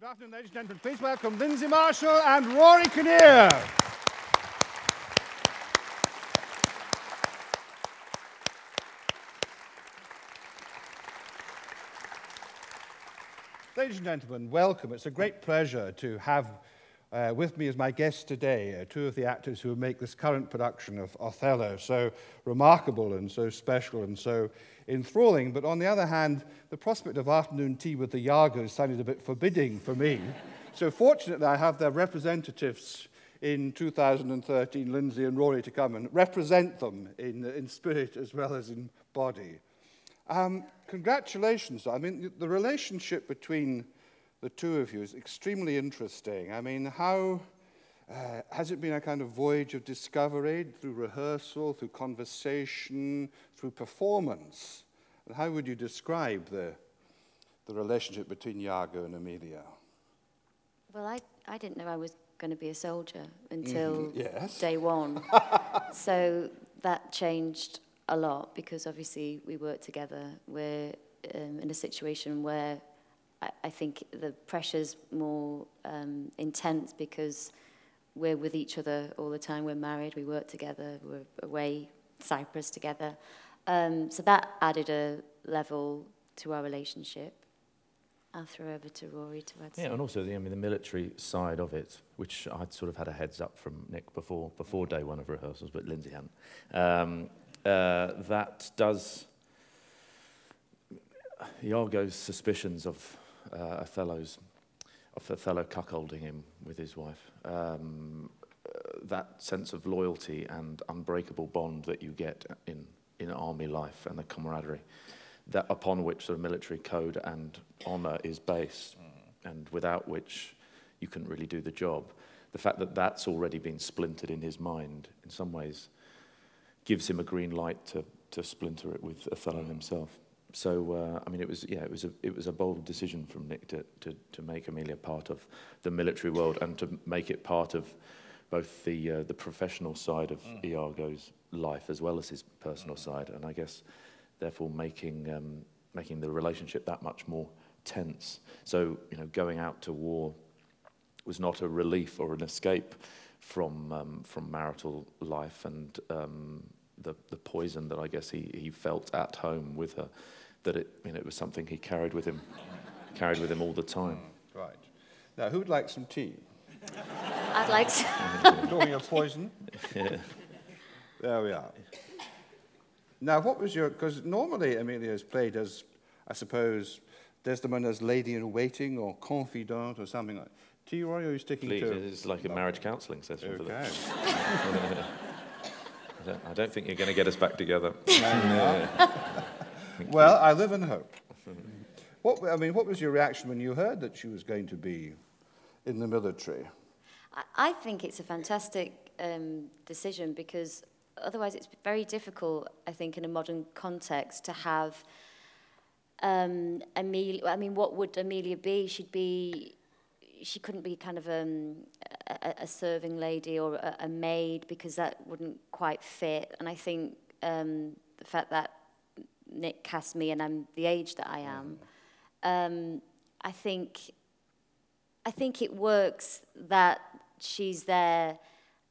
Good afternoon, ladies and gentlemen. Please welcome Lindsay Marshall and Rory Kinnear. Ladies and gentlemen, welcome. It's a great pleasure to have uh, with me as my guests today uh, two of the actors who make this current production of Othello so remarkable and so special and so enthralling. But on the other hand, the prospect of afternoon tea with the Iagos sounded a bit forbidding for me. so fortunately, I have their representatives in 2013, Lindsay and Rory, to come and represent them in, in spirit as well as in body. Um, congratulations. I mean, the relationship between the two of you is extremely interesting. I mean, how uh, has it been a kind of voyage of discovery through rehearsal, through conversation, through performance? And how would you describe the, the relationship between Iago and Emilia? Well, I, I didn't know I was going to be a soldier until Mhm, yes. day one. so that changed a lot because obviously we work together. We're um, in a situation where I, think the pressure's more um, intense because we're with each other all the time. We're married, we work together, we're away Cyprus together. Um, so that added a level to our relationship. I'll throw over to Rory to add Yeah, and also the, I mean, the military side of it, which I'd sort of had a heads up from Nick before, before day one of rehearsals, but Lindsay hadn't. Um, uh, that does Iago's suspicions of uh, Othello's, of Othello cuckolding him with his wife. Um, uh, that sense of loyalty and unbreakable bond that you get in, in army life and the camaraderie, that upon which sort of military code and honour is based, and without which you couldn't really do the job. The fact that that's already been splintered in his mind, in some ways, gives him a green light to, to splinter it with Othello himself. So, uh, I mean, it was, yeah, it was, a, it was a bold decision from Nick to, to, to make Emilia part of the military world and to make it part of both the, uh, the professional side of Iago's life as well as his personal side. And I guess, therefore, making, um, making the relationship that much more tense. So, you know, going out to war was not a relief or an escape from, um, from marital life and um, the, the poison that I guess he, he felt at home with her, that it, you know, it was something he carried with him, carried with him all the time. Mm, right. Now, who would like some tea? I'd like to. Talking of poison. There we are. Now, what was your. Because normally Emilia is played as, I suppose, Desdemona's lady in waiting or confidant or something like To you, Roy, or are you sticking Please, to. it's like a marriage counselling session for Okay. them. I don't, I don't think you're going to get us back together. well, I live in hope. What, I mean, what was your reaction when you heard that she was going to be in the military? I, I think it's a fantastic um, decision because otherwise it's very difficult, I think, in a modern context to have um, Emilia. I mean, what would Emilia be? She'd be. She couldn't be kind of um, a, a serving lady or a, a maid because that wouldn't quite fit. And I think um, the fact that Nick cast me and I'm the age that I am. Um, I think I think it works that she's there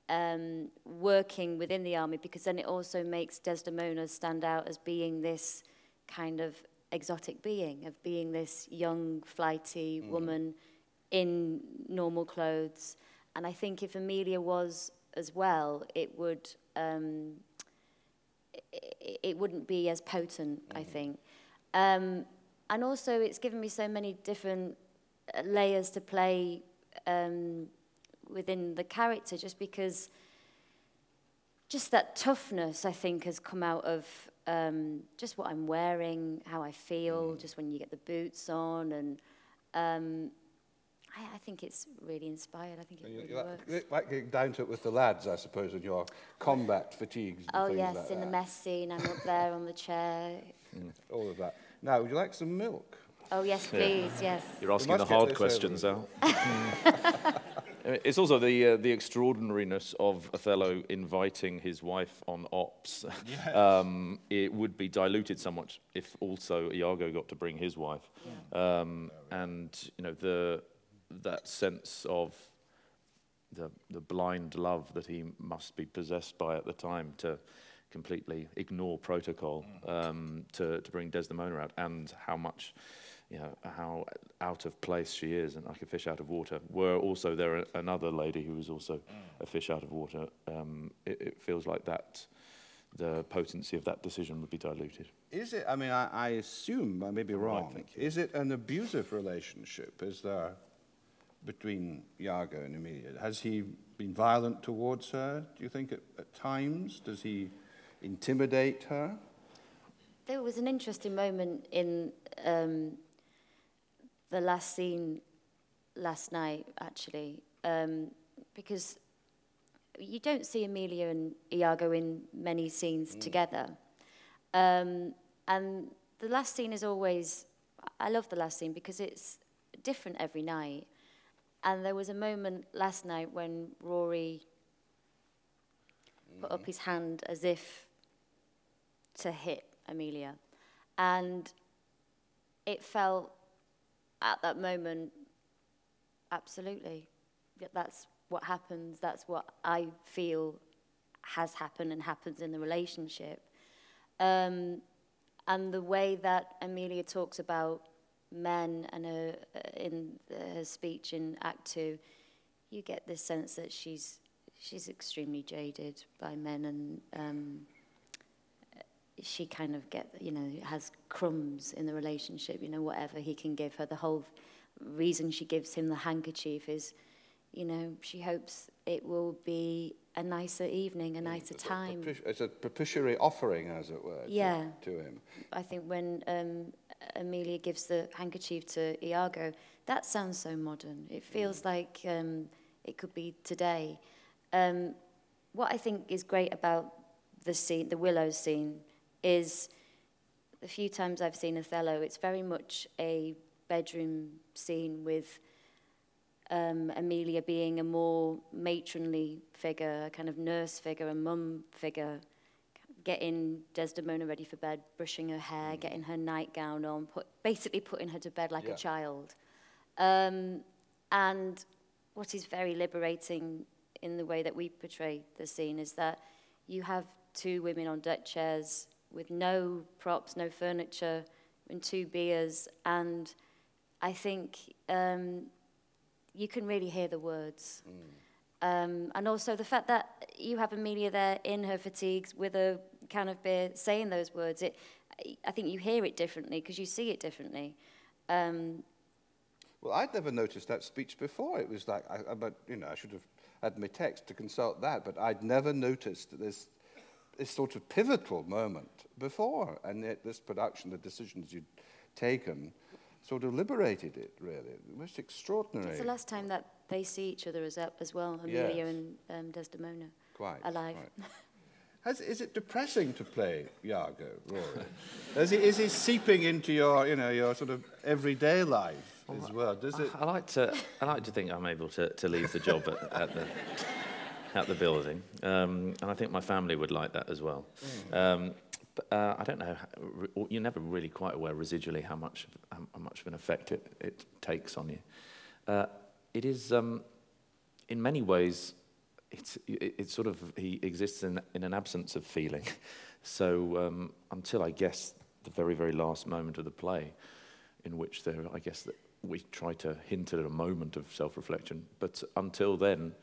um, working within the army because then it also makes Desdemona stand out as being this kind of exotic being, of being this young, flighty mm. woman in normal clothes. And I think if Amelia was as well, it would um, it, it wouldn't be as potent, mm. I think. Um, and also, it's given me so many different uh, layers to play um, within the character, just because just that toughness, I think, has come out of um, just what I'm wearing, how I feel, mm. just when you get the boots on, and um, I, I think it's really inspired. I think it You- really you works. like, like getting down to it with the lads, I suppose, in your combat fatigues. And Oh yes, like in the mess scene, I'm up there on the chair. All of that. Now, would you like some milk? Oh yes, please, yes. You're asking the hard questions, over Al. It's also the, uh, the extraordinariness of Othello inviting his wife on ops. um, it would be diluted somewhat if also Iago got to bring his wife. Um, and, you know, the, that sense of the, the blind love that he must be possessed by at the time to completely ignore protocol um, to, to bring Desdemona out, and how much, you know, how out of place she is and like a fish out of water. Were also there a- another lady who was also a fish out of water. Um, it, it feels like that, the potency of that decision would be diluted. Is it, I mean, I, I assume, I may be wrong, is it an abusive relationship? Is there between Iago and Emilia? Has he been violent towards her, do you think, at, at times? Does he intimidate her? There was an interesting moment in um, the last scene last night, actually, um, because you don't see Emilia and Iago in many scenes together. Um, and the last scene is always, I love the last scene because it's different every night. And there was a moment last night when Rory put up his hand as if to hit Emilia. And it felt at that moment, absolutely, that's what happens, that's what I feel has happened and happens in the relationship. Um, and the way that Emilia talks about men and her, uh, in uh, her speech in Act Two, you get this sense that she's she's extremely jaded by men and um, she kind of get you know has crumbs in the relationship. You know whatever he can give her. The whole reason she gives him the handkerchief is you know she hopes it will be a nicer evening a nicer It's a time It's a propitiatory offering, as it were, to, Yeah. to him. I think when um, Emilia gives the handkerchief to Iago, that sounds so modern. It feels like um, it could be today. Um, what I think is great about the scene, the Willows scene, is the few times I've seen Othello, it's very much a bedroom scene with um, Amelia being a more matronly figure, kind of nurse figure, a mum figure, getting Desdemona ready for bed, brushing her hair, mm. getting her nightgown on, put, basically putting her to bed like yeah. a child. Um, and what is very liberating in the way that we portray the scene is that you have two women on deck chairs with no props, no furniture, and two beers. And I think um, you can really hear the words. Mm. Um, and also the fact that you have Amelia there in her fatigues with a can of beer saying those words, it, I think you hear it differently because you see it differently. Um, well, I'd never noticed that speech before. It was like, I, but you know, I should have had my text to consult that, but I'd never noticed this, this sort of pivotal moment before. And yet, this production, the decisions you'd taken, sort of liberated it, really. Most extraordinary. it's the last time that they see each other as, as well, Emilia Yes. and um, Desdemona. Quite. alive. quite. Has, is it depressing to play Iago, Rory? is, he, is he seeping into your, you know, your sort of everyday life as well? Does it? I like to, I like to think I'm able to, to leave the job at, at the at the building, um, and I think my family would like that as well. Um, but uh, I don't know. You're never really quite aware residually how much how much of an effect it, it takes on you. Uh, it is, um, in many ways, it's it, sort of he exists in in an absence of feeling. So um, until I guess the very very last moment of the play, in which there, I guess that we try to hint at a moment of self-reflection. But until then,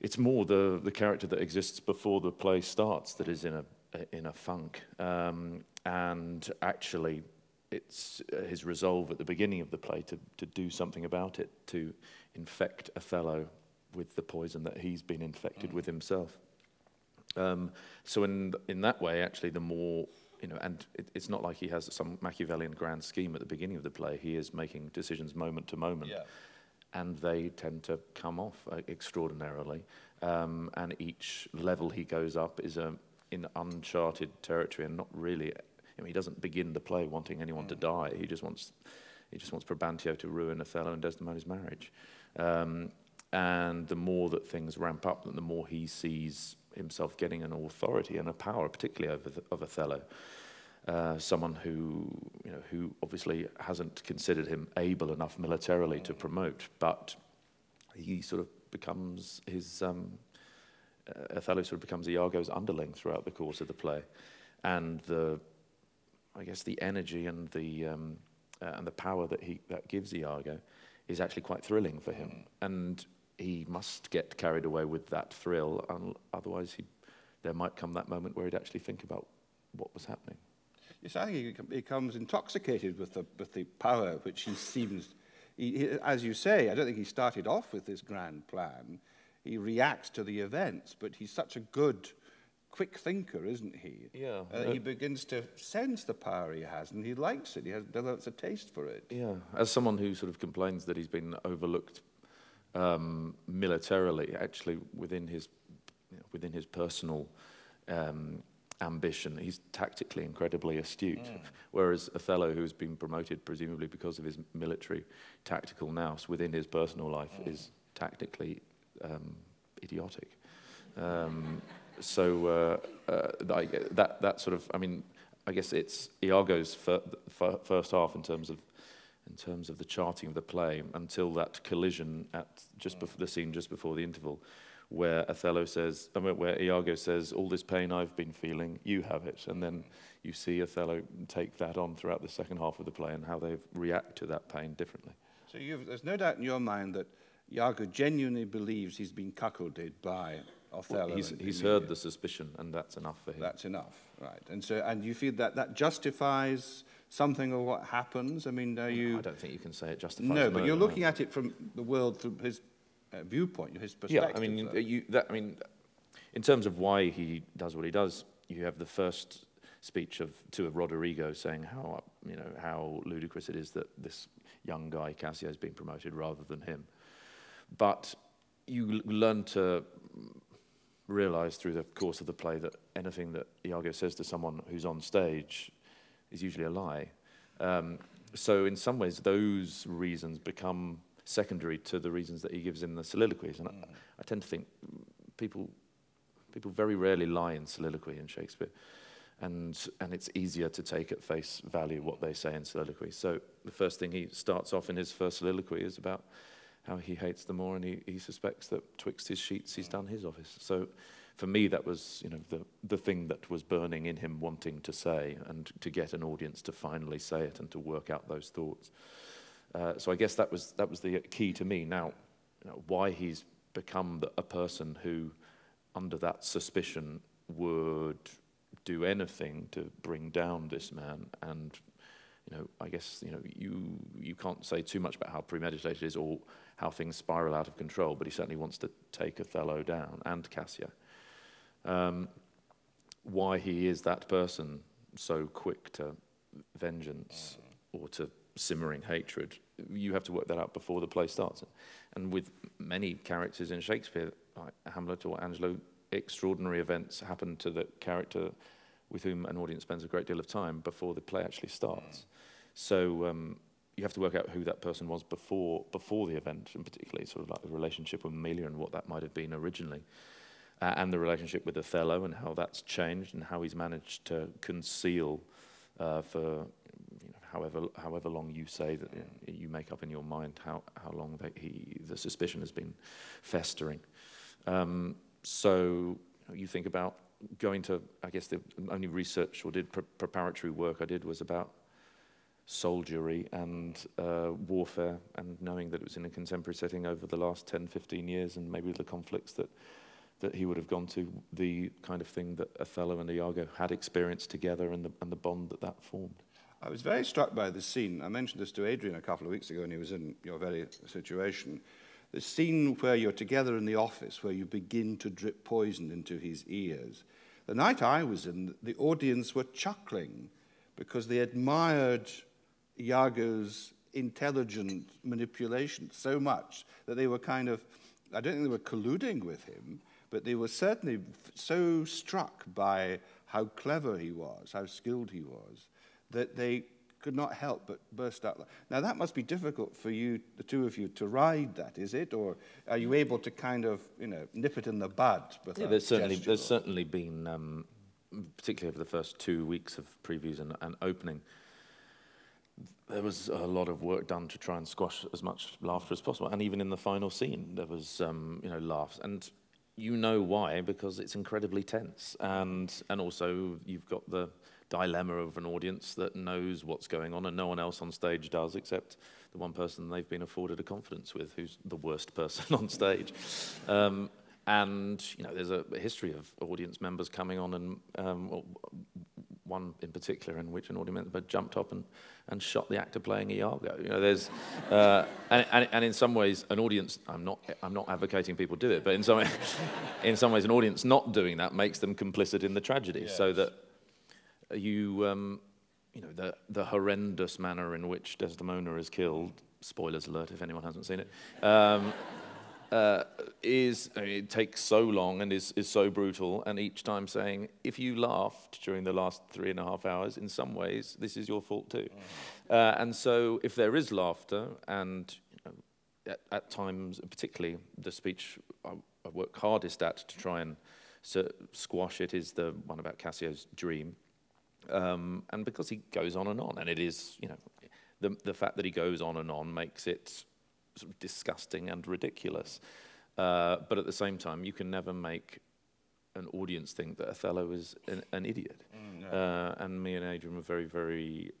it's more the, the character that exists before the play starts that is in a in a funk. Um, and actually, it's uh, his resolve at the beginning of the play to, to do something about it, to infect Othello with the poison that he's been infected with himself. Um, so in in that way, actually, the more you know, and it, it's not like he has some Machiavellian grand scheme at the beginning of the play. He is making decisions moment to moment, Yeah. and they tend to come off uh, extraordinarily. Um, and each level he goes up is um, in uncharted territory, and not really. I mean, he doesn't begin the play wanting anyone to die. He just wants he just wants Brabantio to ruin Othello and Desdemona's marriage. Um, and the more that things ramp up, the more he sees himself getting an authority and a power, particularly over the, of Othello. uh, someone who, you know, who obviously hasn't considered him able enough militarily to promote, but he sort of becomes his, um, Othello sort of becomes Iago's underling throughout the course of the play. And the, I guess the energy and the, um, uh, and the power that he that gives Iago is actually quite thrilling for him. And he must get carried away with that thrill, otherwise he, there might come that moment where he'd actually think about what was happening. Yes, I think he becomes intoxicated with the, with the power which he seems, he, he, as you say, I don't think he started off with this grand plan. He reacts to the events, but he's such a good, quick thinker, isn't he? Yeah. Uh, he begins to sense the power he has, and he likes it. He has, develops a taste for it. Yeah, as someone who sort of complains that he's been overlooked um, militarily, actually within his you know, within his personal um, ambition, he's tactically incredibly astute. Mm. Whereas Othello, who's been promoted presumably because of his military tactical nous, within his personal life mm. is tactically um, idiotic. Um, so uh, uh, that that sort of, I mean, I guess it's Iago's fir- fir- first half in terms of in terms of the charting of the play until that collision at just before the scene just before the interval where Othello says, I mean, where Iago says, all this pain I've been feeling, you have it. And then you see Othello take that on throughout the second half of the play and how they react to that pain differently. So there's no doubt in your mind that Iago genuinely believes he's been cuckolded by Othello. Well, he's, he's heard the suspicion, and that's enough for him. That's enough, right? And so, and you feel that that justifies something of what happens? I mean, are you? I don't think you can say it justifies. No, but you're looking at it from the world through his uh, viewpoint, his perspective. Yeah, I mean, you, that, I mean, in terms of why he does what he does, you have the first speech of to of Roderigo saying how you know how ludicrous it is that this young guy Cassio is being promoted rather than him. But you learn to realize through the course of the play that anything that Iago says to someone who's on stage is usually a lie. Um, so in some ways, those reasons become secondary to the reasons that he gives in the soliloquies. And mm. I, I, tend to think people, people very rarely lie in soliloquy in Shakespeare. And, and it's easier to take at face value what they say in soliloquy. So the first thing he starts off in his first soliloquy is about how he hates the Moor and he, he suspects that twixt his sheets he's done his office. So for me, that was you know the the thing that was burning in him, wanting to say and to get an audience to finally say it and to work out those thoughts. Uh, so I guess that was that was the key to me. Now, you know, why he's become the, a person who, under that suspicion, would do anything to bring down this man and know, I guess you know you you can't say too much about how premeditated it is or how things spiral out of control, but he certainly wants to take Othello down and Cassio um, why he is that person so quick to vengeance or to simmering hatred. You have to work that out before the play starts. And with many characters in Shakespeare, like Hamlet or Angelo, extraordinary events happen to the character with whom an audience spends a great deal of time before the play actually starts. So um, you have to work out who that person was before before the event, and particularly sort of like the relationship with Emilia and what that might have been originally uh, and the relationship with Othello and how that's changed and how he's managed to conceal uh, for you know, however however long you say that you make up in your mind how how long they, he the suspicion has been festering. Um, so you, you think about going to I guess the only research or did pre- preparatory work I did was about soldiery and uh, warfare and knowing that it was in a contemporary setting over the last 10, 15 years and maybe the conflicts that that he would have gone to the kind of thing that Othello and Iago had experienced together and the, and the bond that that formed. I was very struck by this scene. I mentioned this to Adrian a couple of weeks ago, and he was in your very situation. The scene where you're together in the office, where you begin to drip poison into his ears. The night I was in, the audience were chuckling because they admired Iago's intelligent manipulation so much that they were kind of, I don't think they were colluding with him, but they were certainly so struck by how clever he was, how skilled he was, that they could not help but burst out. Now, that must be difficult for you, the two of you, to ride that, is it? Or are you able to kind of, you know, nip it in the bud? Yeah, there's certainly, there's certainly been um, particularly over the first two weeks of previews and, and opening, there was a lot of work done to try and squash as much laughter as possible. And even in the final scene, there was, um, you know, laughs. And you know why, because it's incredibly tense. And, and also, you've got the dilemma of an audience that knows what's going on and no one else on stage does except the one person they've been afforded a confidence with, who's the worst person on stage. Um, and, you know, there's a history of audience members coming on and um, one in particular in which an audience member jumped up and, and shot the actor playing Iago. You know, there's, uh, and, and, and, in some ways, an audience, I'm not, I'm not advocating people do it, but in some, in some ways, an audience not doing that makes them complicit in the tragedy. Yes. So that you, um, you know, the, the horrendous manner in which Desdemona is killed, spoilers alert if anyone hasn't seen it, um, uh, is I mean, it takes so long and is, is so brutal. And each time saying, if you laughed during the last three and a half hours, in some ways, this is your fault too. Uh, and so, if there is laughter, and you know, at, at, times, particularly the speech I, I work hardest at to try and so, squash it, is the one about Cassio's dream. Um, and because he goes on and on, and it is, you know, the, the fact that he goes on and on makes it sort of disgusting and ridiculous. Uh, but at the same time, you can never make an audience think that Othello is an, an idiot. Mm, no. uh, and me and Adrian were very, very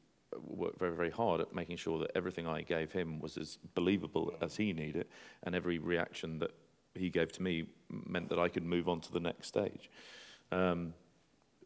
worked very, very hard at making sure that everything I gave him was as believable mm. as he needed, and every reaction that he gave to me meant that I could move on to the next stage. Um,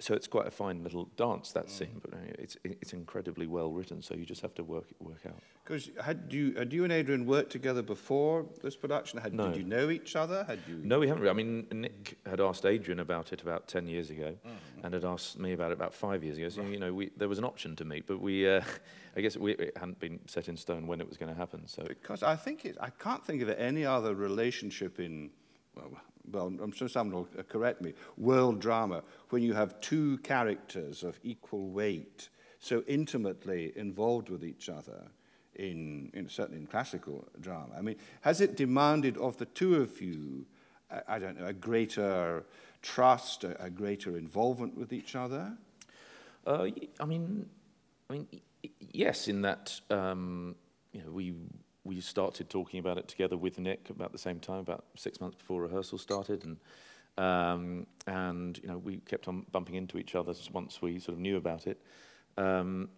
so it's quite a fine little dance that mm. scene, but uh, it's it's incredibly well written. So you just have to work work out. Because had you had you and Adrian worked together before this production? Had, no. Did you know each other? Had you? No, we haven't. Really. I mean, Nick had asked Adrian about it about ten years ago, mm. and had asked me about it about five years ago. So right. you know, we, there was an option to meet, but we, uh, I guess we, it hadn't been set in stone when it was going to happen. So because I think it, I can't think of any other relationship in well, well, I'm sure someone will correct me, world drama, when you have two characters of equal weight so intimately involved with each other, in, in certainly in classical drama. I mean, has it demanded of the two of you, I, I don't know, a greater trust, a, a greater involvement with each other? Uh, I mean, I mean, yes, in that um, you know we we started talking about it together with Nick about the same time, about six months before rehearsal started, and um, and you know we kept on bumping into each other once we sort of knew about it. Um,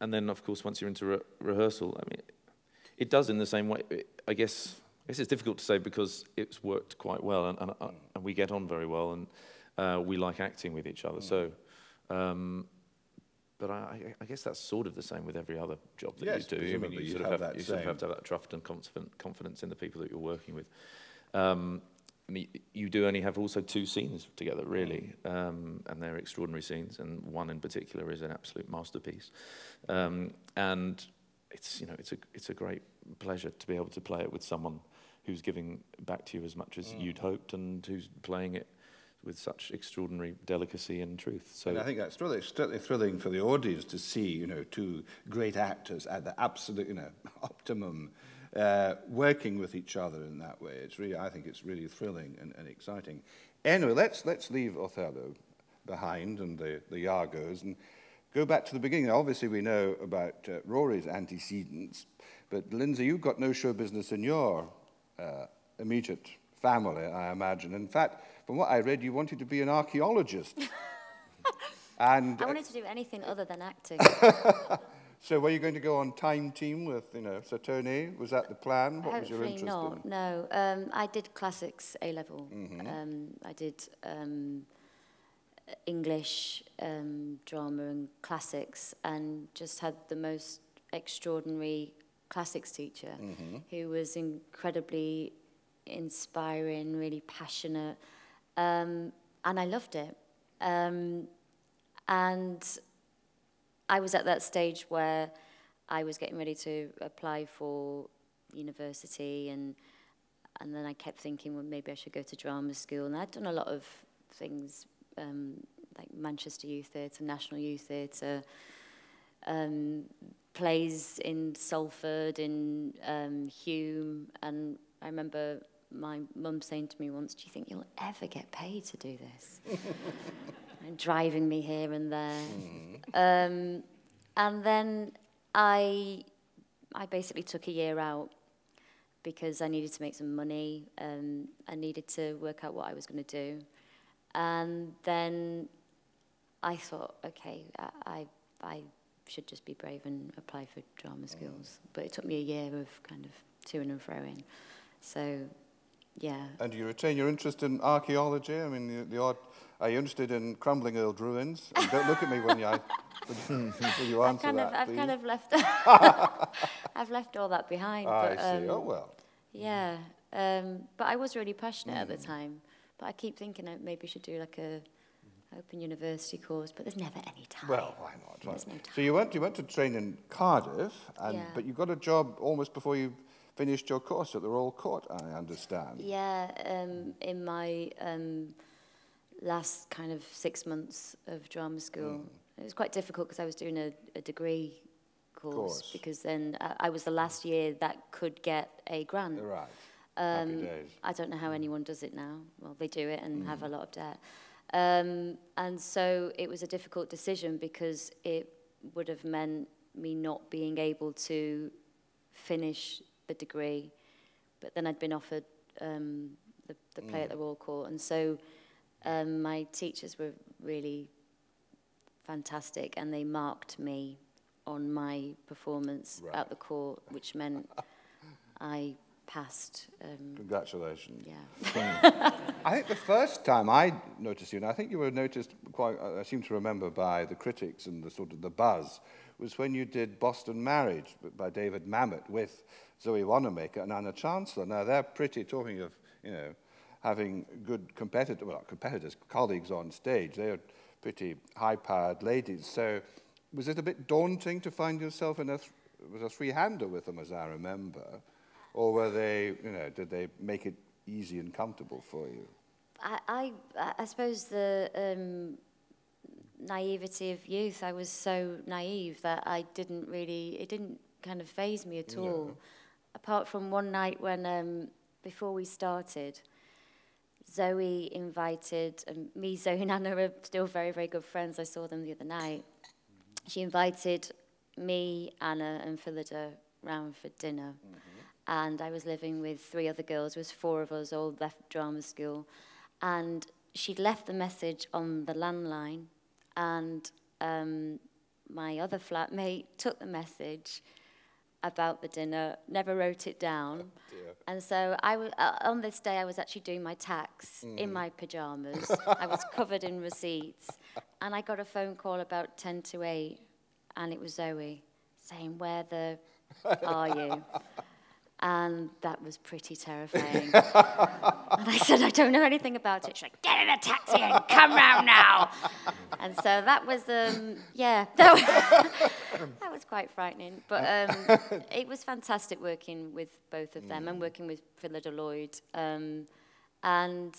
and then, of course, once you're into re- rehearsal, I mean, it does in the same way. I guess I guess it's difficult to say because it's worked quite well, and, and, uh, and we get on very well, and uh, we like acting with each other. Mm. So. Um, but I, I, guess that's sort of the same with every other job that yes, you do. I mean, you, sort of, have, you sort of have to have that trust and confidence in the people that you're working with. Um, you do only have also two scenes together, really, um, and they're extraordinary scenes, and one in particular is an absolute masterpiece. Um, and it's you know it's a it's a great pleasure to be able to play it with someone who's giving back to you as much as mm. you'd hoped, and who's playing it with such extraordinary delicacy and truth. So and I think that's really thrilling for the audience to see, you know, two great actors at the absolute, you know, optimum, uh, working with each other in that way. It's really, I think, it's really thrilling and, and exciting. Anyway, let's let's leave Othello behind and the the Iagos and go back to the beginning. Obviously, we know about uh, Rory's antecedents, but Lindsay, you've got no show business in your uh, immediate family, I imagine. In fact From what I read, you wanted to be an archaeologist. and I wanted to do anything other than acting. so were you going to go on Time Team with, you know, Saturne? Was that the plan? What Hopefully was your interest not, in? no. Um, I did classics A-level. Mm -hmm. um, I did um, English, um, drama and classics and just had the most extraordinary classics teacher mm -hmm. who was incredibly inspiring, really passionate, Um, and I loved it. Um, and I was at that stage where I was getting ready to apply for university and and then I kept thinking, well, maybe I should go to drama school. And I'd done a lot of things um, like Manchester Youth Theatre, National Youth Theatre, um, plays in Salford, in um, Hume. And I remember my mum saying to me once, "Do you think you'll ever get paid to do this?" and driving me here and there. Um, and then I, I basically took a year out because I needed to make some money. Um, I needed to work out what I was going to do. And then I thought, okay, I, I, I should just be brave and apply for drama schools. But it took me a year of kind of to and froing. So, yeah. And do you retain your interest in archaeology? I mean, the, the odd, are you interested in crumbling old ruins? And don't look at me when you, I, when, you I've answer kind that, of, I've please. kind of left, I've left all that behind. I but, see. um, oh, well. Yeah, um, but I was really passionate at Mm. the time. But I keep thinking I maybe should do like a open university course, but there's never any time. Well, why not? There's right. no So you went, you went to train in Cardiff, and, Yeah. but you got a job almost before you finished your course at the Royal Court, I understand. Yeah, um, in my um, last kind of six months of drama school, Mm. it was quite difficult because I was doing a, a degree course, Course. because then I, I was the last year that could get a grant. Right. Um. I don't know how anyone does it now. Well, they do it and have Mm. a lot of debt. Um, and so it was a difficult decision because it would have meant me not being able to finish the degree, but then I'd been offered um, the, the play mm. at the mm. Royal Court. And so um, my teachers were really fantastic and they marked me on my performance right. at the court, which meant I passed. Um, Congratulations. Yeah. I think the first time I noticed you, and I think you were noticed quite, I seem to remember by the critics and the sort of the buzz, was when you did Boston Marriage by David Mamet with Zoe Wanamaker and Anna Chancellor. Now, they're pretty, talking of, you know, having good competitors, well, competitors, colleagues on stage. They're pretty high-powered ladies. So was it a bit daunting to find yourself in a, th- was a three-hander with them, as I remember? Or were they, you know, did they make it easy and comfortable for you? I, I, I suppose the um, naivety of youth, I was so naive that I didn't really, it didn't kind of phase me at all. Apart from one night when, um, before we started, Zoe invited, um, me, Zoe and Anna are still very, very good friends. I saw them the other night. She invited me, Anna and Phillida round for dinner. Mm-hmm. And I was living with three other girls. There was four of us, all left drama school. And she'd left the message on the landline. And um, my other flatmate took the message about the dinner, never wrote it down. And so I w- uh, on this day, I was actually doing my tax in my pajamas. I was covered in receipts. And I got a phone call about 10 to 8, and it was Zoe saying, Where the are you? And that was pretty terrifying. and I said, I don't know anything about it. She's like, Get in a taxi and come round now. and so that was, um, yeah, that was, that was quite frightening. But um, it was fantastic working with both of them and working with Phillida Lloyd. Um, and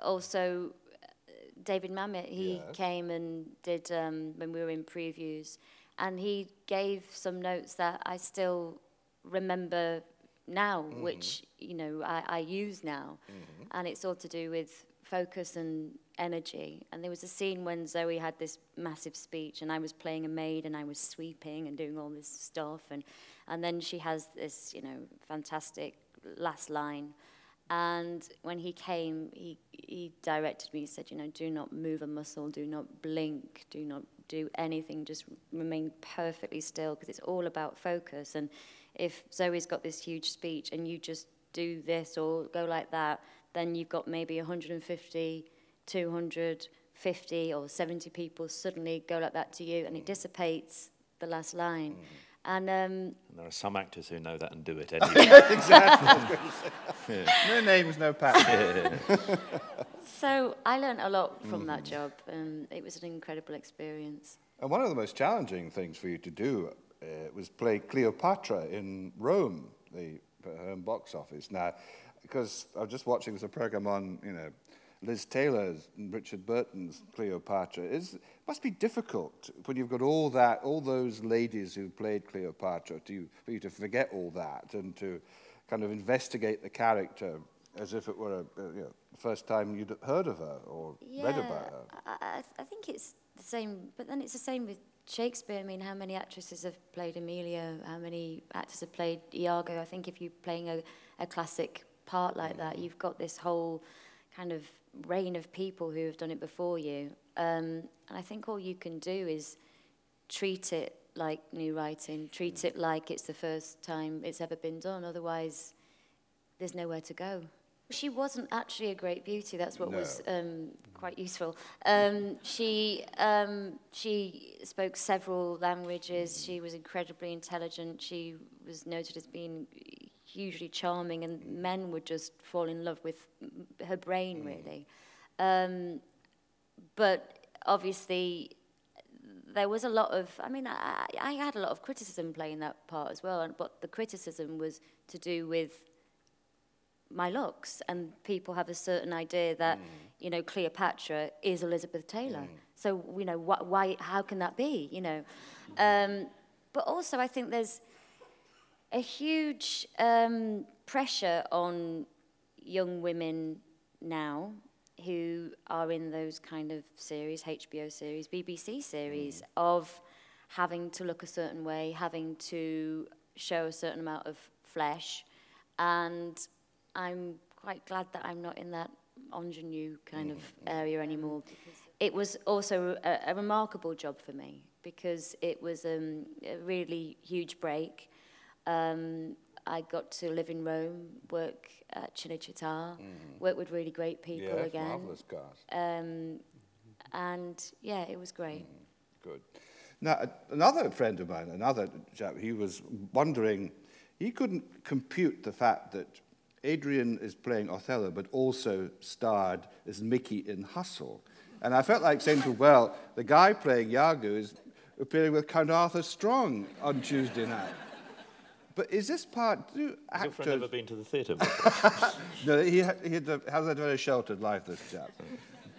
also, uh, David Mamet, he came and did um, when we were in previews, and he gave some notes that I still remember now, mm-hmm. which you know I, I use now, mm-hmm. and it's all to do with focus and energy. And there was a scene when Zoe had this massive speech, and I was playing a maid, and I was sweeping and doing all this stuff, and and then she has this you know fantastic last line. And when he came, he, he directed me, he said, you know, do not move a muscle, do not blink, do not do anything, just remain perfectly still, because it's all about focus. And if Zoe's got this huge speech and you just do this or go like that, then you've got maybe 150, 250 or 70 people suddenly go like that to you and it mm. dissipates the last line. Mm. And, um, and there are some actors who know that and do it anyway. exactly. No names, no patterns. Yeah. so I learned a lot from mm. that job. Um, it was an incredible experience. And one of the most challenging things for you to do uh, was play Cleopatra in Rome, the home box office. Now, because I was just watching a program on, you know, Liz Taylor's and Richard Burton's Cleopatra. Is must be difficult when you've got all that, all those ladies who played Cleopatra, to for you to forget all that and to kind of investigate the character as if it were a, you know, first time you'd heard of her or read about her. I, I, I think it's the same, but then it's the same with Shakespeare. I mean, how many actresses have played Emilia? How many actors have played Iago? I think if you're playing a, a classic part like that, you've got this whole kind of reign of people who have done it before you. Um, and I think all you can do is treat it like new writing, treat it like it's the first time it's ever been done. Otherwise, there's nowhere to go. She wasn't actually a great beauty. That's what No. was um, quite useful. Um, she um, she spoke several languages. She was incredibly intelligent. She was noted as being hugely charming, and men would just fall in love with her brain, really. Um, but obviously, there was a lot of. I mean, I, I had a lot of criticism playing that part as well, but the criticism was to do with my looks. And people have a certain idea that, mm. you know, Cleopatra is Elizabeth Taylor. Mm. So, you know, wh why, how can that be, you know? Mm. Um, but also, I think there's a huge um, pressure on young women now who are in those kind of series, HBO series, BBC series, mm. of having to look a certain way, having to show a certain amount of flesh. And I'm quite glad that I'm not in that ingenue kind of area anymore. It was also a, a remarkable job for me because it was um, a really huge break. Um, I got to live in Rome, work at Cinecittà, work with really great people yes, again. marvellous cast. Um, and yeah, it was great. Good. Now, a- another friend of mine, another chap, he was wondering, he couldn't compute the fact that Adrian is playing Othello, but also starred as Mickey in Hustle. And I felt like saying to him, well, the guy playing Iago is appearing with Count Arthur Strong on Tuesday night. But is this part, do Has your friend ever been to the theatre before? No, he, ha- he had a, has a very sheltered life, this chap.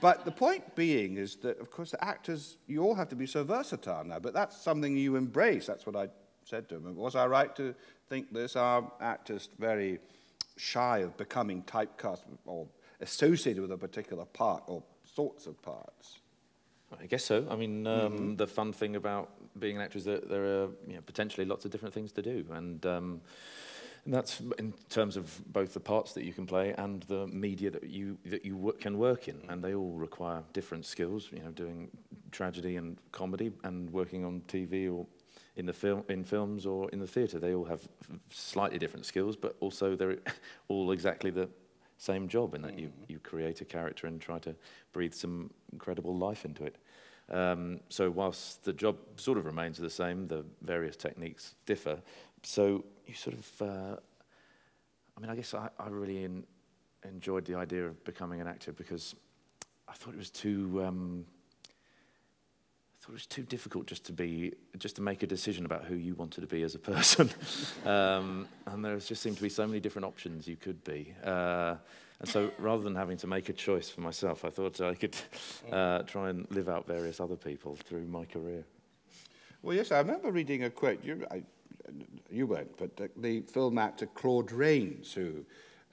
But the point being is that, of course, the actors, you all have to be so versatile now, but that's something you embrace. That's what I said to him. Was I right to think this? Are actors very shy of becoming typecast or associated with a particular part or sorts of parts. I guess so. I mean, um, mm-hmm. the fun thing about being an actor is that there are you know, potentially lots of different things to do, and, um, and that's in terms of both the parts that you can play and the media that you that you work, can work in, and they all require different skills. You know, doing tragedy and comedy, and working on TV or in the film in films or in the theatre, they all have slightly different skills, but also they're all exactly the same job in that you, you create a character and try to breathe some incredible life into it. Um, so whilst the job sort of remains the same, the various techniques differ. So you sort of, uh, I mean, I guess I, I really en- enjoyed the idea of becoming an actor because I thought it was too. Um, it was too difficult just to be, just to make a decision about who you wanted to be as a person, um, and there just seemed to be so many different options you could be. Uh, and so, rather than having to make a choice for myself, I thought I could uh, try and live out various other people through my career. Well, yes, I remember reading a quote. You, I, you weren't, but the, the film actor Claude Rains, who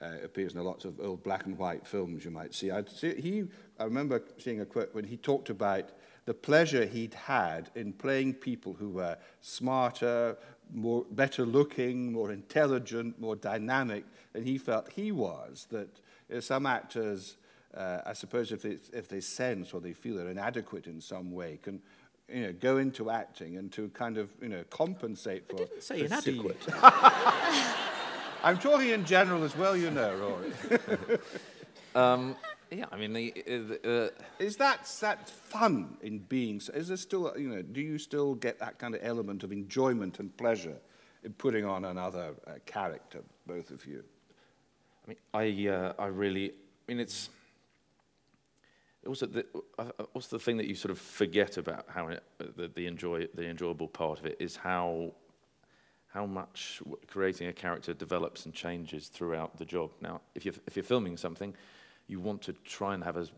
uh, appears in lots of old black and white films you might see. I'd see. He, I remember seeing a quote when he talked about the pleasure he'd had in playing people who were smarter, more better looking, more intelligent, more dynamic than he felt he was. That you know, some actors, uh, I suppose, if they, if they sense or they feel they're inadequate in some way, can you know, go into acting and to kind of you know compensate for. didn't say inadequate. I'm talking in general as well, you know, Rory. Um, yeah, I mean, the, uh, uh, Is that that fun in being? Is there still, you know, do you still get that kind of element of enjoyment and pleasure in putting on another uh, character, both of you? I mean, I, uh, I really, I mean, it's also the, uh, also the thing that you sort of forget about how it, uh, the, the enjoy the enjoyable part of it is how how much creating a character develops and changes throughout the job. Now, if you're if you're filming something, you want to try and have as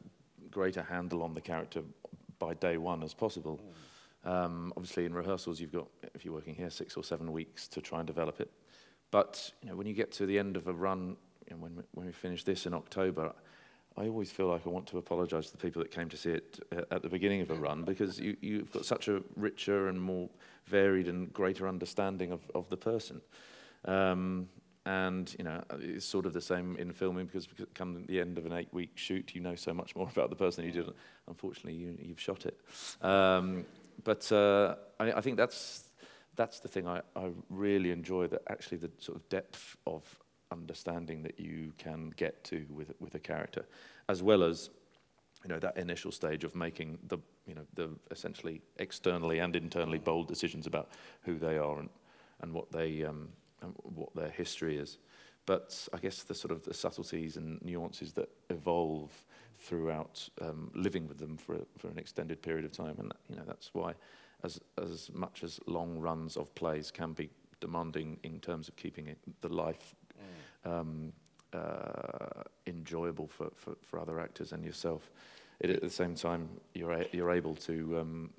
great a handle on the character by day one as possible. Um, obviously, in rehearsals, you've got if you're working here six or seven weeks to try and develop it. But you know, when you get to the end of a run, know, when, we, when we finish this in October, I always feel like I want to apologise to the people that came to see it uh, at the beginning of a run because you, you've got such a richer and more varied and greater understanding of, of the person. Um, and you know it's sort of the same in filming because, come the end of an eight-week shoot, you know so much more about the person you didn't. Unfortunately, you, you've shot it. Um, but uh, I, I think that's that's the thing I, I really enjoy. That actually the sort of depth of understanding that you can get to with with a character, as well as you know that initial stage of making the you know the essentially externally and internally bold decisions about who they are and and what they um, what their history is. But I guess the sort of the subtleties and nuances that evolve throughout um, living with them for, a, for an extended period of time. And you know, that's why as, as much as long runs of plays can be demanding in terms of keeping it, the life mm. um, uh, enjoyable for, for, for other actors and yourself. It, at the same time, you're, a, you're able to um,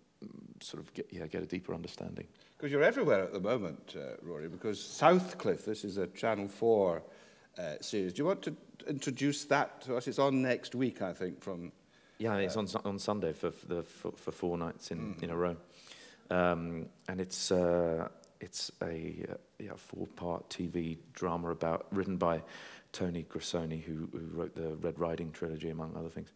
sort of get, yeah, get a deeper understanding. Because you're everywhere at the moment, uh, Rory, because Southcliffe, this is a Channel 4 uh, series. Do you want to introduce that to us? It's on next week, I think, from... Yeah, it's on, on Sunday for, for, the, for, for four nights in, mm. in a row. Um, and it's, uh, it's a uh, yeah, four-part TV drama about written by Tony Grisoni, who, who wrote the Red Riding trilogy, among other things.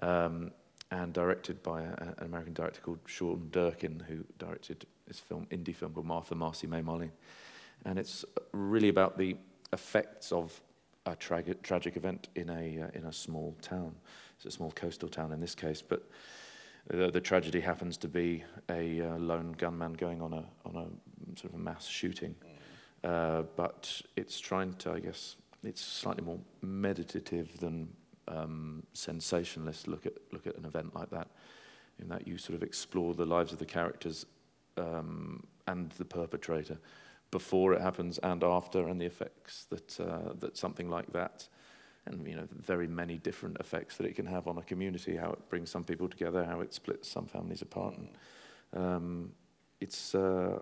Um, and directed by a, an American director called Sean Durkin, who directed this film, indie film called Martha Marcy May Marlene. And it's really about the effects of a tra tragic event in a, uh, in a small town. It's a small coastal town in this case, but the, the tragedy happens to be a uh, lone gunman going on a, on a sort of a mass shooting. Uh, but it's trying to, I guess, it's slightly more meditative than um, sensationalist look at look at an event like that, in that you sort of explore the lives of the characters um, and the perpetrator before it happens and after, and the effects that uh, that something like that, and you know, very many different effects that it can have on a community. How it brings some people together, how it splits some families apart. And, um, it's uh,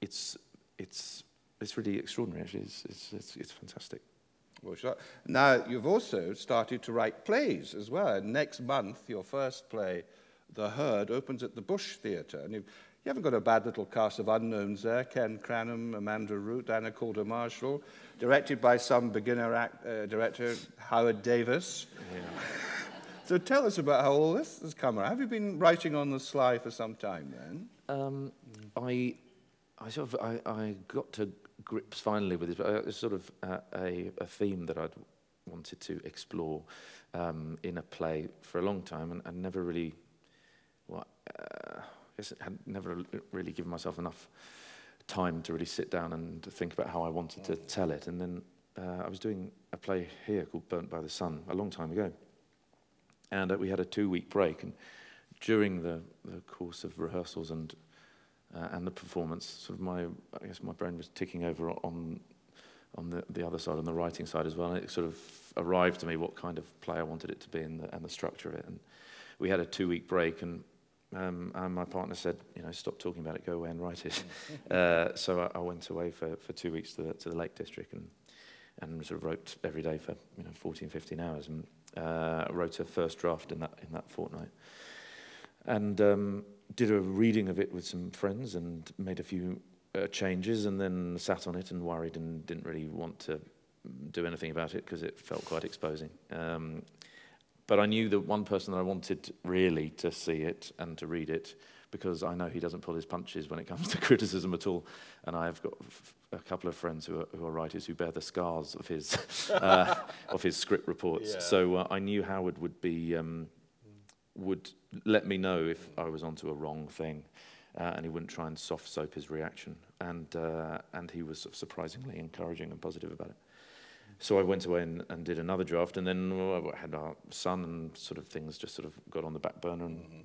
it's it's it's really extraordinary. Actually, it's it's, it's, it's fantastic. Now, you've also started to write plays as well. Next month, your first play, The Herd, opens at the Bush Theatre. And you've, you haven't got a bad little cast of unknowns there. Ken Cranham, Amanda Root, Anna Calder Marshall. Directed by some beginner act, uh, director, Howard Davies. Yeah. so tell us about how all this has come around. Have you been writing on the sly for some time then? Um, I, I sort of I, I got to grips finally with this, but uh, it's sort of uh, a, a theme that I'd wanted to explore um, in a play for a long time and, and never really, well, uh, I guess I had never really given myself enough time to really sit down and think about how I wanted to tell it. And then uh, I was doing a play here called Burnt by the Sun a long time ago. And uh, we had a two-week break, and during the, the course of rehearsals and uh, and the performance, sort of my, I guess my brain was ticking over on, on the, the other side, on the writing side as well. And it sort of arrived to me what kind of play I wanted it to be and the, and the structure of it. And we had a two week break and, Um, and my partner said, you know, stop talking about it, go away and write it. uh, so I, I went away for, for two weeks to the, to the Lake District and, and sort of wrote every day for, you know, 14, 15 hours. And uh, wrote a first draft in that, in that fortnight. And um, did a reading of it with some friends and made a few uh, changes and then sat on it and worried and didn't really want to do anything about it because it felt quite exposing. Um, but I knew that one person that I wanted really to see it and to read it because I know he doesn't pull his punches when it comes to criticism at all. And I've got a couple of friends who are, who are writers who bear the scars of his, uh, of his script reports. Yeah. So uh, I knew Howard would be um, would let me know if I was onto a wrong thing, uh, and he wouldn't try and soft soap his reaction. And uh, and he was surprisingly encouraging and positive about it. So I went away and, and did another draft, and then well, I had our son, and sort of things just sort of got on the back burner, and mm-hmm.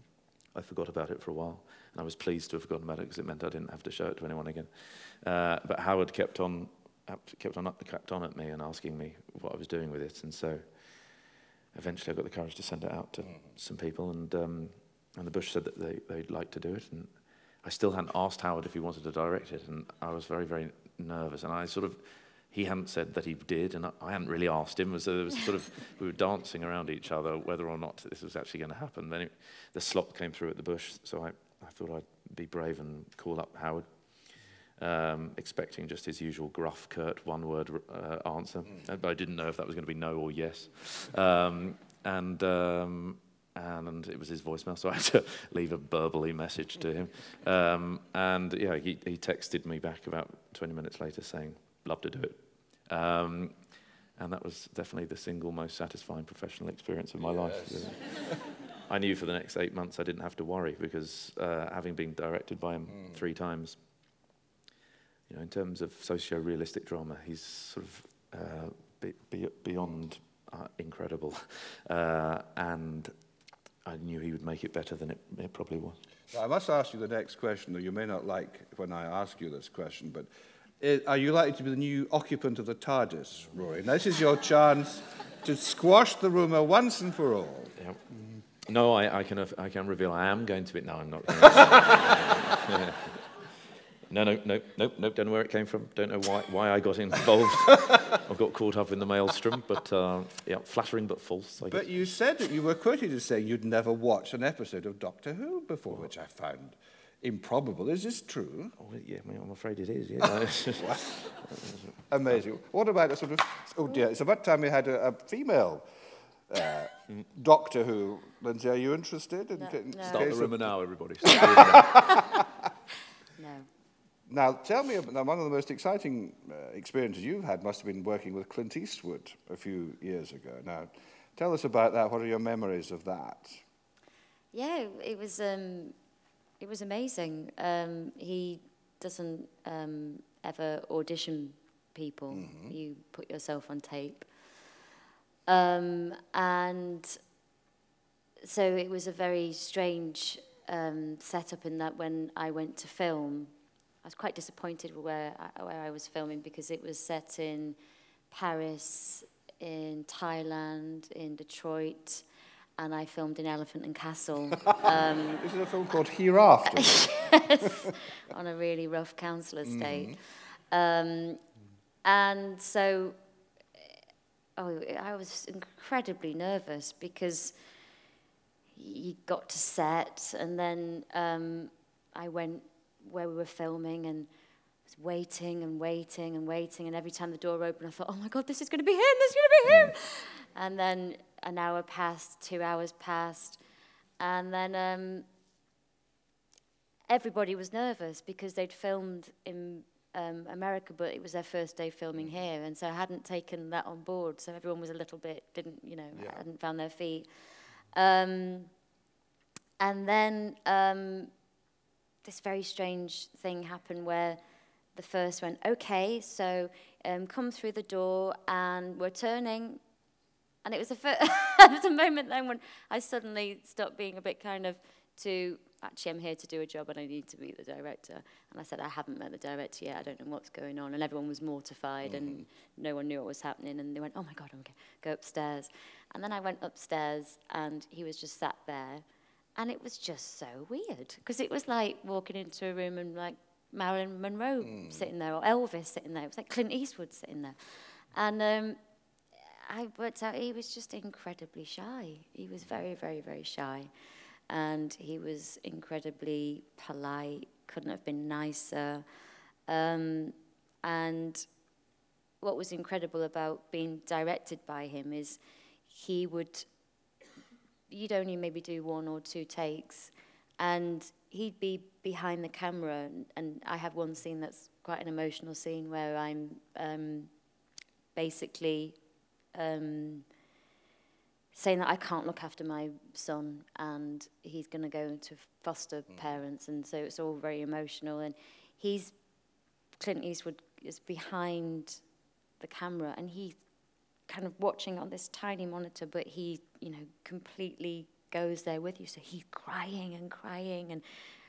I forgot about it for a while. And I was pleased to have forgotten about it because it meant I didn't have to show it to anyone again. Uh, but Howard kept on kept on kept on at me and asking me what I was doing with it, and so eventually I got the courage to send it out to mm. some people, and um, and the Bush said that they they'd like to do it, and I still hadn't asked Howard if he wanted to direct it, and I was very very nervous, and I sort of he hadn't said that he did, and I, hadn't really asked him. So there was sort of we were dancing around each other whether or not this was actually going to happen. Then it, the slot came through at the bush, so I, I thought I'd be brave and call up Howard, um, expecting just his usual gruff, curt, one-word uh, answer. Mm. But I didn't know if that was going to be no or yes. Um, and um, and it was his voicemail, so I had to leave a verbally message to him. Um, and yeah, he, he texted me back about 20 minutes later saying, "Love to do it." Um, and that was definitely the single most satisfying professional experience of my yes. life. I knew for the next eight months I didn't have to worry because uh, having been directed by him mm. three times, you know, in terms of socio-realistic drama, he's sort of uh, be, be, beyond uh, incredible. Uh, and I knew he would make it better than it, it probably was. Well, I must ask you the next question, though you may not like when I ask you this question, but are you likely to be the new occupant of the TARDIS, Rory? Now, this is your chance to squash the rumour once and for all. Yep. No, I, I, can, I can reveal I am going to be. No, I'm not. No, no, no, no, no, don't know where it came from. Don't know why, why I got involved. I got caught up in the maelstrom, but uh, yeah, flattering but false. I but you said that you were quoted as saying you'd never watched an episode of Doctor Who before, which I found improbable. Is this true? Oh, yeah, I'm afraid it is, yeah. Amazing. What about a sort of, oh dear, it's about time we had a, a female uh, Doctor Who. Lyndsey, are you interested? In, no, in no. Start the rumour now, everybody. no. Now, tell me, about, one of the most exciting uh, experiences you've had must have been working with Clint Eastwood a few years ago. Now, tell us about that. What are your memories of that? Yeah, it was um, it was amazing. Um, he doesn't um, ever audition people. Mm-hmm. You put yourself on tape, um, and so it was a very strange um, setup in that when I went to film I was quite disappointed where I, where I was filming because it was set in Paris, in Thailand, in Detroit, and I filmed in Elephant and Castle. Um, this is a film called Hereafter. yes, on a really rough council estate. Mm. Um, and so oh, I was incredibly nervous because you got to set, and then um, I went where we were filming and was waiting and waiting and waiting. And every time the door opened, I thought, oh my God, this is going to be him, this is going to be him. And then an hour passed, two hours passed. And then um, everybody was nervous because they'd filmed in um, America, but it was their first day filming here. And so I hadn't taken that on board. So everyone was a little bit, didn't, you know, yeah. hadn't found their feet. Um, and then um, this very strange thing happened where the first went, okay, so um, come through the door and we're turning. And it was a it was a moment then when I suddenly stopped being a bit kind of to actually I'm here to do a job and I need to be the director. And I said, I haven't met the director yet. I don't know what's going on. And everyone was mortified mm. and mm-hmm. no one knew what was happening. And they went, oh my God, okay, go upstairs. And then I went upstairs and he was just sat there. And it was just so weird because it was like walking into a room and like Marilyn Monroe mm. sitting there or Elvis sitting there. It was like Clint Eastwood sitting there. And um, I worked out he was just incredibly shy. He was very, very, very shy. And he was incredibly polite, couldn't have been nicer. Um, and what was incredible about being directed by him is he would you'd only maybe do one or two takes, and he'd be behind the camera, and, and I have one scene that's quite an emotional scene where I'm um, basically um, saying that I can't look after my son, and he's going to go into foster mm. parents, and so it's all very emotional, and he's Clint Eastwood is behind the camera, and he's kind of watching on this tiny monitor, but he, you know, completely goes there with you. So he's crying and crying, and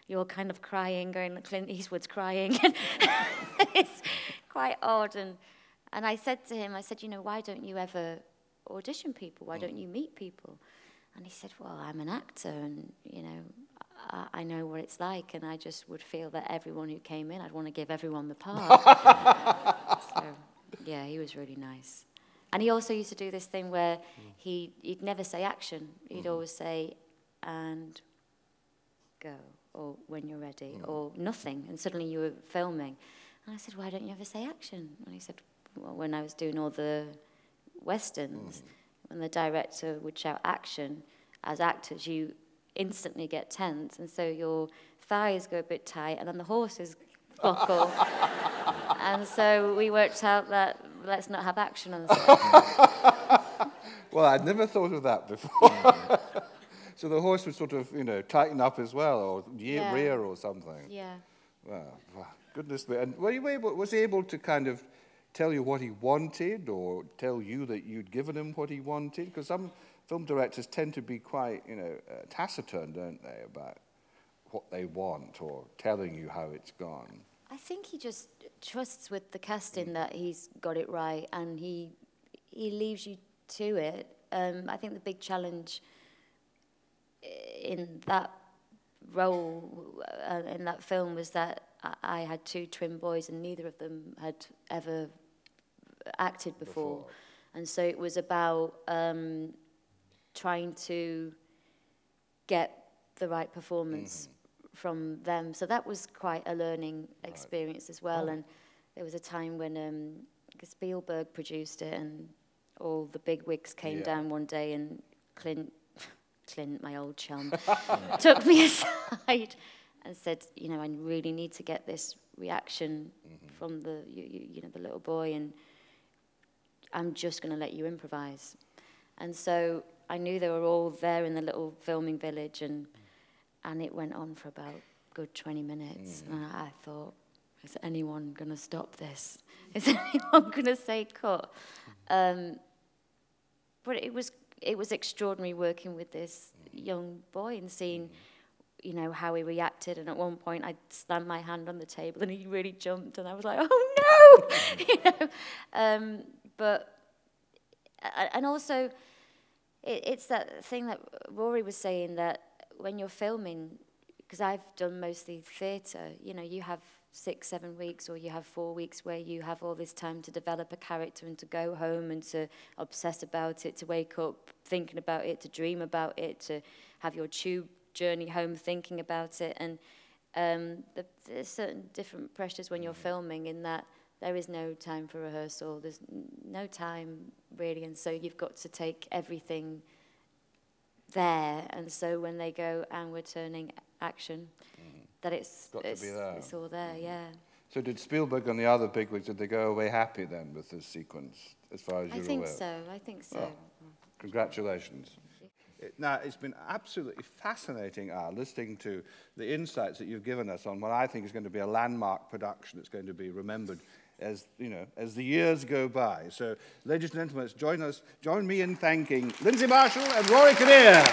you're kind of crying, going, Clint Eastwood's crying. it's quite odd. And, and I said to him, I said, you know, why don't you ever audition people? Why mm. don't you meet people? And he said, well, I'm an actor, and, you know, I, I know what it's like, and I just would feel that everyone who came in, I'd want to give everyone the part. so, Yeah, he was really nice. And he also used to do this thing where mm. he, he'd never say action. He'd mm-hmm. always say, and go, or when you're ready, mm. or nothing. And suddenly you were filming. And I said, why don't you ever say action? And he said, when I was doing all the westerns, mm. when the director would shout action, as actors, you instantly get tense. And so your thighs go a bit tight, and then the horses buckle. and so we worked out that let's not have action on the set. Well, I'd never thought of that before. Mm. so the horse would sort of, you know, tighten up as well, or ye- Yeah. rear or something. yeah. Wow, wow, goodness me. And were you able, was he able to kind of tell you what he wanted or tell you that you'd given him what he wanted? Because some film directors tend to be quite, you know, uh, taciturn, don't they, about what they want or telling you how it's gone. I think he just trusts with the casting that he's got it right, and he he leaves you to it. Um, I think the big challenge in that role uh, in that film was that I had two twin boys, and neither of them had ever acted before, Before. and so it was about um, trying to get the right performance from them. So that was quite a learning experience as well. And there was a time when um, Spielberg produced it, and all the big wigs came Yeah. down one day, and Clint, Clint, my old chum, took me aside and said, "You know, I really need to get this reaction from the you, you, you know the little boy, and I'm just going to let you improvise." And so I knew they were all there in the little filming village, and and it went on for about a good 20 minutes. And I, I thought, is anyone going to stop this? Is anyone going to say cut? Um, but it was it was extraordinary working with this young boy and seeing, you know, how he reacted. And at one point, I slammed my hand on the table, and he really jumped, and I was like, oh no, you know. Um, but and also, it, it's that thing that Rory was saying that when you're filming, because I've done mostly theatre, you know, you have six, seven weeks, or you have four weeks where you have all this time to develop a character and to go home and to obsess about it, to wake up thinking about it, to dream about it, to have your tube journey home thinking about it. And um, the, there's certain different pressures when you're filming in that there is no time for rehearsal, there's no time really, and so you've got to take everything there. And so when they go and we're turning action, mm-hmm. that it's Got to it's, be there. it's all there, mm-hmm. yeah. So did Spielberg and the other bigwigs, did they go away happy then with this sequence, as far as I you're think aware? so. I think oh, so. Oh. Congratulations. Now, it's been absolutely fascinating, Al, listening to the insights that you've given us on what I think is going to be a landmark production that's going to be remembered as, you know, as the years go by. So, ladies and gentlemen, join us, join me in thanking Lyndsey Marshal and Rory Kinnear.